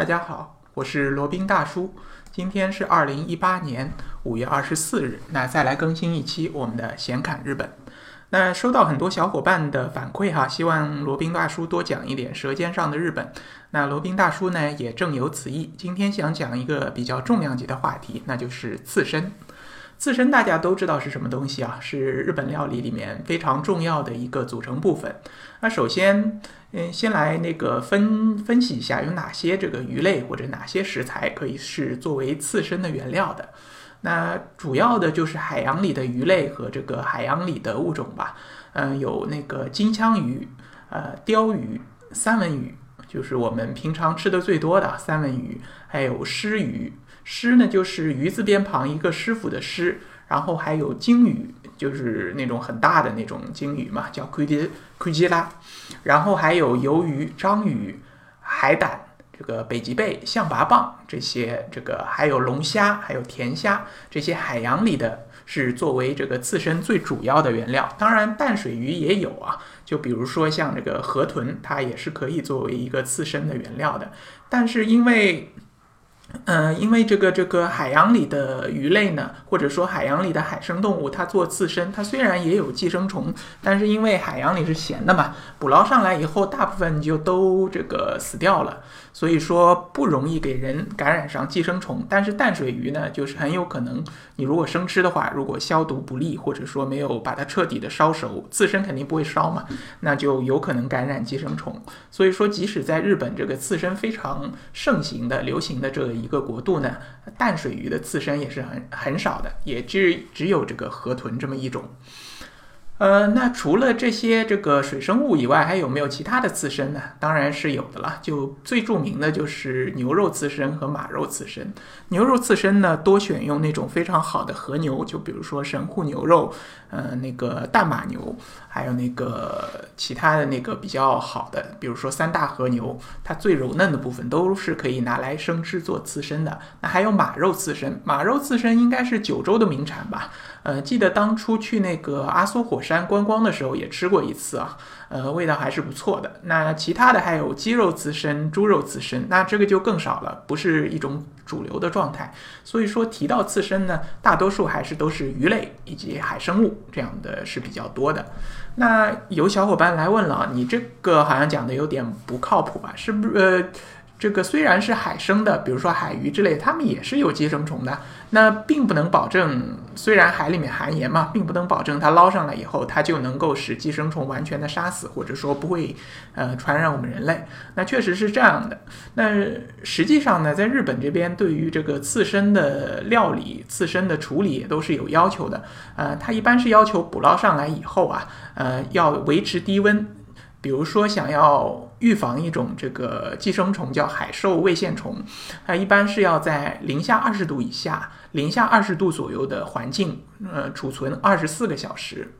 大家好，我是罗宾大叔。今天是二零一八年五月二十四日，那再来更新一期我们的闲侃日本。那收到很多小伙伴的反馈哈，希望罗宾大叔多讲一点《舌尖上的日本》。那罗宾大叔呢也正有此意，今天想讲一个比较重量级的话题，那就是刺身。刺身大家都知道是什么东西啊？是日本料理里面非常重要的一个组成部分。那首先，嗯，先来那个分分析一下有哪些这个鱼类或者哪些食材可以是作为刺身的原料的。那主要的就是海洋里的鱼类和这个海洋里的物种吧。嗯，有那个金枪鱼、呃鲷鱼、三文鱼，就是我们平常吃的最多的三文鱼，还有狮鱼。狮呢，就是鱼字边旁一个师傅的师，然后还有鲸鱼，就是那种很大的那种鲸鱼嘛，叫奎迪奎吉拉，然后还有鱿鱼、章鱼、海胆，这个北极贝、象拔蚌这些，这个还有龙虾，还有甜虾，这些海洋里的是作为这个刺身最主要的原料。当然，淡水鱼也有啊，就比如说像这个河豚，它也是可以作为一个刺身的原料的，但是因为嗯，因为这个这个海洋里的鱼类呢，或者说海洋里的海生动物，它做刺身，它虽然也有寄生虫，但是因为海洋里是咸的嘛，捕捞上来以后，大部分就都这个死掉了，所以说不容易给人感染上寄生虫。但是淡水鱼呢，就是很有可能，你如果生吃的话，如果消毒不力，或者说没有把它彻底的烧熟，刺身肯定不会烧嘛，那就有可能感染寄生虫。所以说，即使在日本这个刺身非常盛行的、流行的这个。一个国度呢，淡水鱼的刺身也是很很少的，也只只有这个河豚这么一种。呃，那除了这些这个水生物以外，还有没有其他的刺身呢？当然是有的了。就最著名的就是牛肉刺身和马肉刺身。牛肉刺身呢，多选用那种非常好的和牛，就比如说神户牛肉，呃，那个大马牛，还有那个其他的那个比较好的，比如说三大和牛，它最柔嫩的部分都是可以拿来生吃做刺身的。那还有马肉刺身，马肉刺身应该是九州的名产吧？呃，记得当初去那个阿苏火山山观光的时候也吃过一次啊，呃，味道还是不错的。那其他的还有鸡肉刺身、猪肉刺身，那这个就更少了，不是一种主流的状态。所以说提到刺身呢，大多数还是都是鱼类以及海生物这样的是比较多的。那有小伙伴来问了，你这个好像讲的有点不靠谱吧？是不是？呃。这个虽然是海生的，比如说海鱼之类，它们也是有寄生虫的。那并不能保证，虽然海里面含盐嘛，并不能保证它捞上来以后，它就能够使寄生虫完全的杀死，或者说不会呃传染我们人类。那确实是这样的。那实际上呢，在日本这边，对于这个刺身的料理、刺身的处理也都是有要求的。呃，它一般是要求捕捞上来以后啊，呃，要维持低温。比如说，想要预防一种这个寄生虫叫海兽胃线虫，它一般是要在零下二十度以下、零下二十度左右的环境，呃，储存二十四个小时，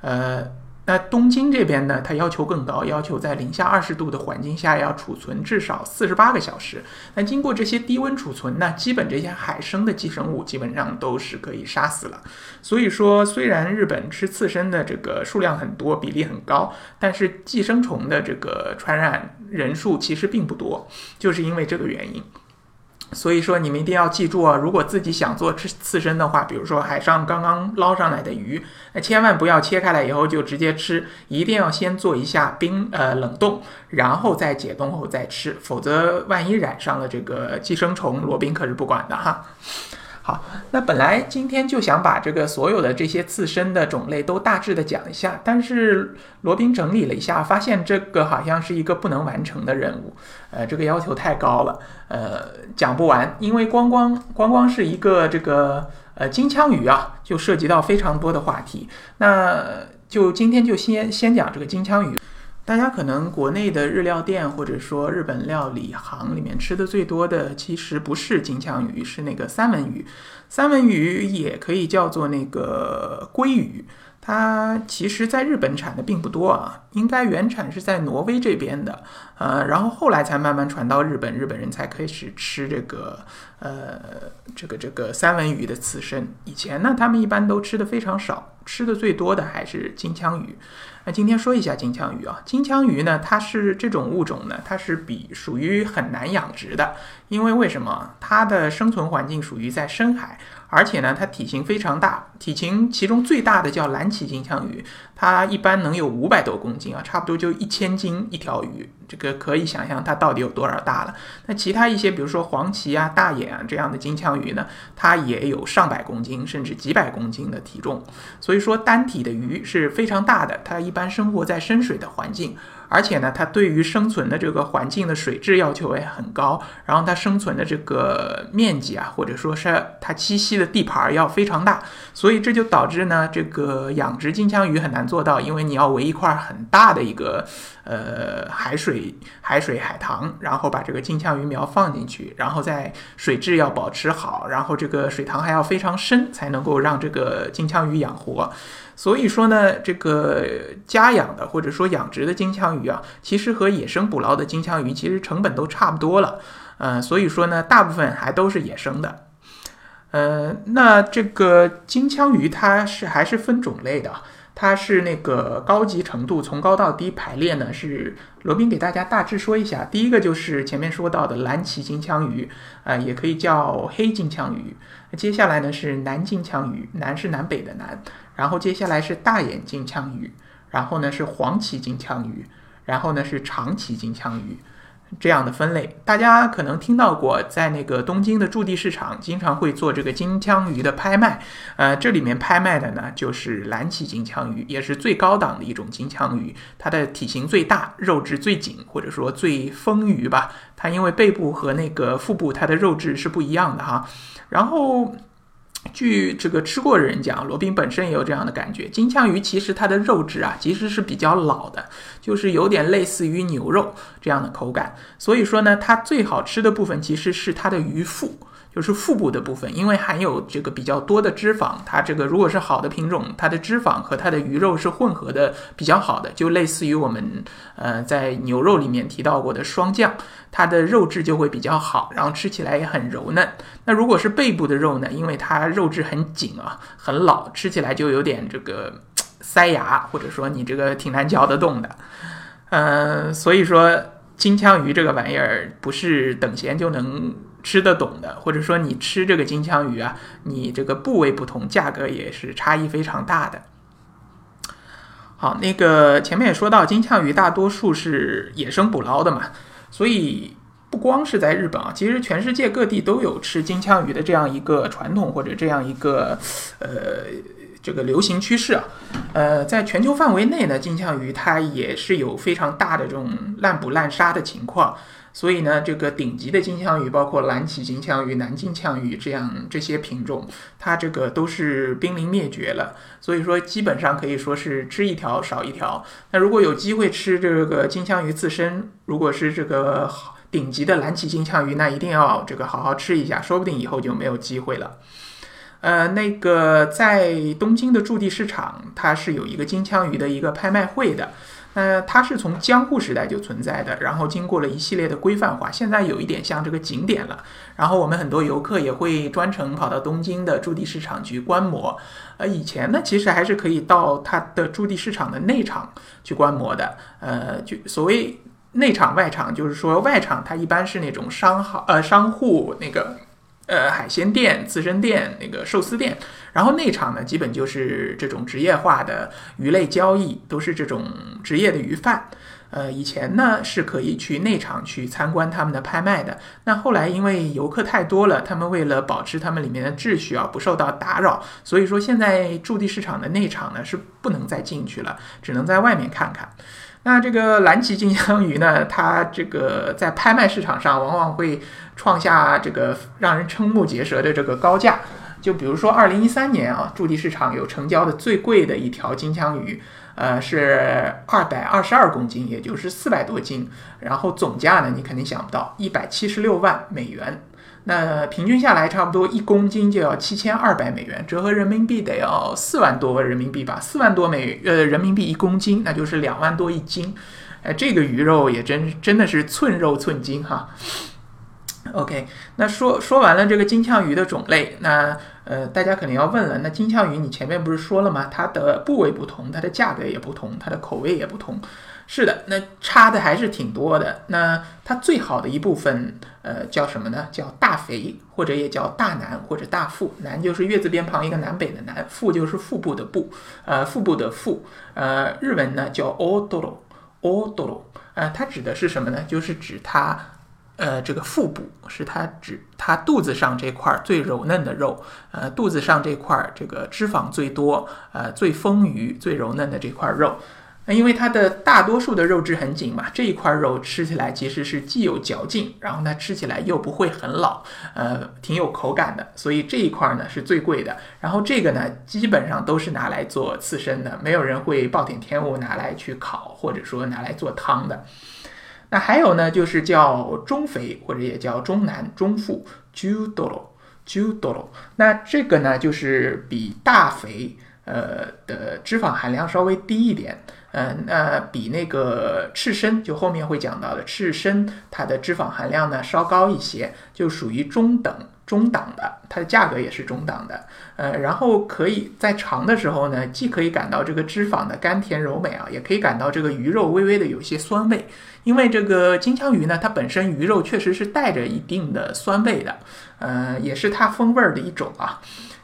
呃。那东京这边呢，它要求更高，要求在零下二十度的环境下要储存至少四十八个小时。那经过这些低温储存呢，基本这些海生的寄生物基本上都是可以杀死了。所以说，虽然日本吃刺身的这个数量很多，比例很高，但是寄生虫的这个传染人数其实并不多，就是因为这个原因。所以说，你们一定要记住啊！如果自己想做刺刺身的话，比如说海上刚刚捞上来的鱼，那千万不要切开来以后就直接吃，一定要先做一下冰呃冷冻，然后再解冻后再吃，否则万一染上了这个寄生虫，罗宾可是不管的哈。好，那本来今天就想把这个所有的这些刺身的种类都大致的讲一下，但是罗宾整理了一下，发现这个好像是一个不能完成的任务，呃，这个要求太高了，呃，讲不完，因为光光光光是一个这个呃金枪鱼啊，就涉及到非常多的话题，那就今天就先先讲这个金枪鱼。大家可能国内的日料店或者说日本料理行里面吃的最多的，其实不是金枪鱼，是那个三文鱼。三文鱼也可以叫做那个鲑鱼，它其实在日本产的并不多啊，应该原产是在挪威这边的，呃，然后后来才慢慢传到日本，日本人才开始吃这个呃这个这个三文鱼的刺身。以前呢，他们一般都吃的非常少，吃的最多的还是金枪鱼。那今天说一下金枪鱼啊，金枪鱼呢，它是这种物种呢，它是比属于很难养殖的，因为为什么？它的生存环境属于在深海。而且呢，它体型非常大，体型其中最大的叫蓝鳍金枪鱼，它一般能有五百多公斤啊，差不多就一千斤一条鱼，这个可以想象它到底有多少大了。那其他一些，比如说黄鳍啊、大眼啊这样的金枪鱼呢，它也有上百公斤甚至几百公斤的体重，所以说单体的鱼是非常大的，它一般生活在深水的环境。而且呢，它对于生存的这个环境的水质要求也很高，然后它生存的这个面积啊，或者说是它栖息的地盘要非常大，所以这就导致呢，这个养殖金枪鱼很难做到，因为你要围一块很大的一个呃海水、海水、海塘，然后把这个金枪鱼苗放进去，然后在水质要保持好，然后这个水塘还要非常深，才能够让这个金枪鱼养活。所以说呢，这个家养的或者说养殖的金枪鱼啊，其实和野生捕捞的金枪鱼其实成本都差不多了。嗯，所以说呢，大部分还都是野生的。呃，那这个金枪鱼它是还是分种类的，它是那个高级程度从高到低排列呢，是罗宾给大家大致说一下。第一个就是前面说到的蓝鳍金枪鱼，啊，也可以叫黑金枪鱼。接下来呢是南金枪鱼，南是南北的南。然后接下来是大眼金枪鱼，然后呢是黄鳍金枪鱼，然后呢是长鳍金枪鱼，这样的分类，大家可能听到过，在那个东京的驻地市场经常会做这个金枪鱼的拍卖，呃，这里面拍卖的呢就是蓝鳍金枪鱼，也是最高档的一种金枪鱼，它的体型最大，肉质最紧，或者说最丰腴吧，它因为背部和那个腹部它的肉质是不一样的哈，然后。据这个吃过的人讲，罗宾本身也有这样的感觉。金枪鱼其实它的肉质啊，其实是比较老的，就是有点类似于牛肉这样的口感。所以说呢，它最好吃的部分其实是它的鱼腹。就是腹部的部分，因为含有这个比较多的脂肪，它这个如果是好的品种，它的脂肪和它的鱼肉是混合的比较好的，就类似于我们呃在牛肉里面提到过的霜降，它的肉质就会比较好，然后吃起来也很柔嫩。那如果是背部的肉呢，因为它肉质很紧啊，很老，吃起来就有点这个塞牙，或者说你这个挺难嚼得动的。嗯，所以说金枪鱼这个玩意儿不是等闲就能。吃得懂的，或者说你吃这个金枪鱼啊，你这个部位不同，价格也是差异非常大的。好，那个前面也说到，金枪鱼大多数是野生捕捞的嘛，所以不光是在日本啊，其实全世界各地都有吃金枪鱼的这样一个传统或者这样一个呃这个流行趋势啊。呃，在全球范围内呢，金枪鱼它也是有非常大的这种滥捕滥杀的情况。所以呢，这个顶级的金枪鱼，包括蓝鳍金枪鱼、南金枪鱼这样这些品种，它这个都是濒临灭绝了。所以说，基本上可以说是吃一条少一条。那如果有机会吃这个金枪鱼自身，如果是这个顶级的蓝鳍金枪鱼，那一定要这个好好吃一下，说不定以后就没有机会了。呃，那个在东京的驻地市场，它是有一个金枪鱼的一个拍卖会的。呃，它是从江户时代就存在的，然后经过了一系列的规范化，现在有一点像这个景点了。然后我们很多游客也会专程跑到东京的驻地市场去观摩。呃，以前呢，其实还是可以到它的驻地市场的内场去观摩的。呃，就所谓内场、外场，就是说外场它一般是那种商号、呃商户那个。呃，海鲜店、刺身店、那个寿司店，然后内场呢，基本就是这种职业化的鱼类交易，都是这种职业的鱼贩。呃，以前呢是可以去内场去参观他们的拍卖的，那后来因为游客太多了，他们为了保持他们里面的秩序啊，不受到打扰，所以说现在驻地市场的内场呢是不能再进去了，只能在外面看看。那这个蓝鳍金枪鱼呢？它这个在拍卖市场上往往会创下这个让人瞠目结舌的这个高价。就比如说，二零一三年啊，驻地市场有成交的最贵的一条金枪鱼，呃，是二百二十二公斤，也就是四百多斤。然后总价呢，你肯定想不到，一百七十六万美元。那平均下来，差不多一公斤就要七千二百美元，折合人民币得要四万多人民币吧？四万多美呃人民币一公斤，那就是两万多一斤。哎，这个鱼肉也真真的是寸肉寸金哈。OK，那说说完了这个金枪鱼的种类，那呃，大家可能要问了，那金枪鱼你前面不是说了吗？它的部位不同，它的价格也不同，它的口味也不同。是的，那差的还是挺多的。那它最好的一部分，呃，叫什么呢？叫大肥，或者也叫大南或者大腹。南就是月字边旁一个南北的南，腹就是腹部的部，呃，腹部的腹。呃，日文呢叫 odoro，odoro，呃，它指的是什么呢？就是指它。呃，这个腹部是它指它肚子上这块最柔嫩的肉，呃，肚子上这块这个脂肪最多，呃，最丰腴、最柔嫩的这块肉。那因为它的大多数的肉质很紧嘛，这一块肉吃起来其实是既有嚼劲，然后呢吃起来又不会很老，呃，挺有口感的。所以这一块呢是最贵的。然后这个呢基本上都是拿来做刺身的，没有人会暴殄天物拿来去烤，或者说拿来做汤的。那还有呢，就是叫中肥或者也叫中南中腹 （judoro），judoro。那这个呢，就是比大肥呃的脂肪含量稍微低一点，嗯，那比那个赤身就后面会讲到的赤身，它的脂肪含量呢稍高一些，就属于中等。中档的，它的价格也是中档的，呃，然后可以在尝的时候呢，既可以感到这个脂肪的甘甜柔美啊，也可以感到这个鱼肉微微的有些酸味，因为这个金枪鱼呢，它本身鱼肉确实是带着一定的酸味的，呃，也是它风味儿的一种啊，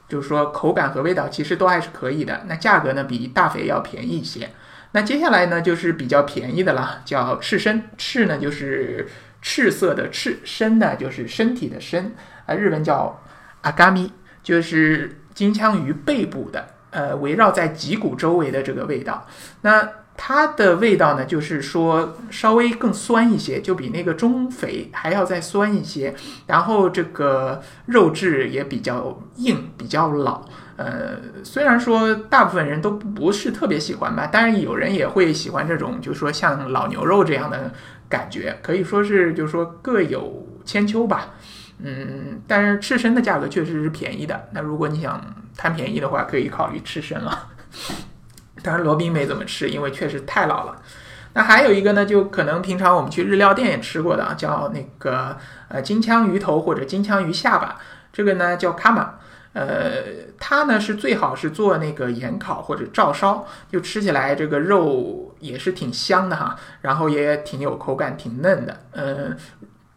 就是说口感和味道其实都还是可以的。那价格呢，比大肥要便宜一些。那接下来呢，就是比较便宜的了，叫赤身，赤呢就是赤色的赤，身呢就是身体的身。啊，日文叫阿嘎咪，就是金枪鱼背部的，呃，围绕在脊骨周围的这个味道。那它的味道呢，就是说稍微更酸一些，就比那个中肥还要再酸一些。然后这个肉质也比较硬，比较老。呃，虽然说大部分人都不是特别喜欢吧，但是有人也会喜欢这种，就是说像老牛肉这样的感觉，可以说是就是说各有千秋吧。嗯，但是赤身的价格确实是便宜的。那如果你想贪便宜的话，可以考虑赤身了。当然罗宾没怎么吃，因为确实太老了。那还有一个呢，就可能平常我们去日料店也吃过的啊，叫那个呃金枪鱼头或者金枪鱼下巴，这个呢叫卡玛。呃，它呢是最好是做那个盐烤或者照烧，就吃起来这个肉也是挺香的哈，然后也挺有口感，挺嫩的。嗯。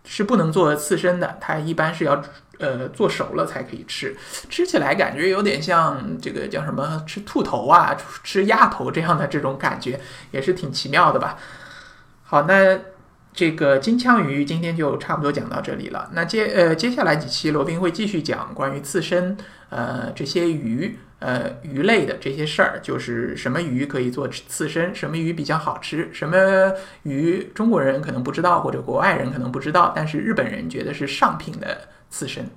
是不能做刺身的，它一般是要呃做熟了才可以吃，吃起来感觉有点像这个叫什么吃兔头啊，吃鸭头这样的这种感觉，也是挺奇妙的吧。好，那这个金枪鱼今天就差不多讲到这里了。那接呃接下来几期罗宾会继续讲关于刺身呃这些鱼。呃，鱼类的这些事儿，就是什么鱼可以做刺身，什么鱼比较好吃，什么鱼中国人可能不知道，或者国外人可能不知道，但是日本人觉得是上品的刺身。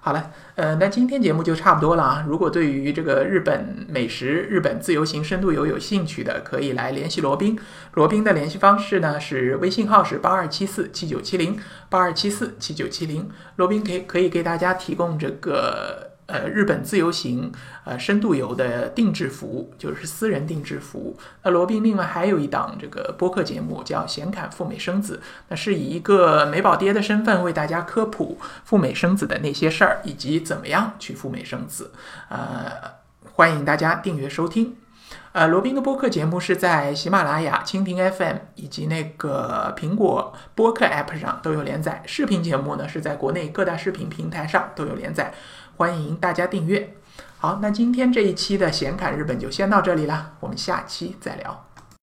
好了，呃，那今天节目就差不多了啊。如果对于这个日本美食、日本自由行、深度游有兴趣的，可以来联系罗宾。罗宾的联系方式呢是微信号是八二七四七九七零八二七四七九七零。罗宾可以可以给大家提供这个。呃，日本自由行，呃，深度游的定制服务，就是私人定制服务。那罗宾另外还有一档这个播客节目，叫《显侃赴美生子》，那是以一个美宝爹的身份为大家科普赴美生子的那些事儿，以及怎么样去赴美生子。呃，欢迎大家订阅收听。呃，罗宾的播客节目是在喜马拉雅、蜻蜓 FM 以及那个苹果播客 App 上都有连载。视频节目呢，是在国内各大视频平台上都有连载。欢迎大家订阅。好，那今天这一期的显侃日本就先到这里了，我们下期再聊。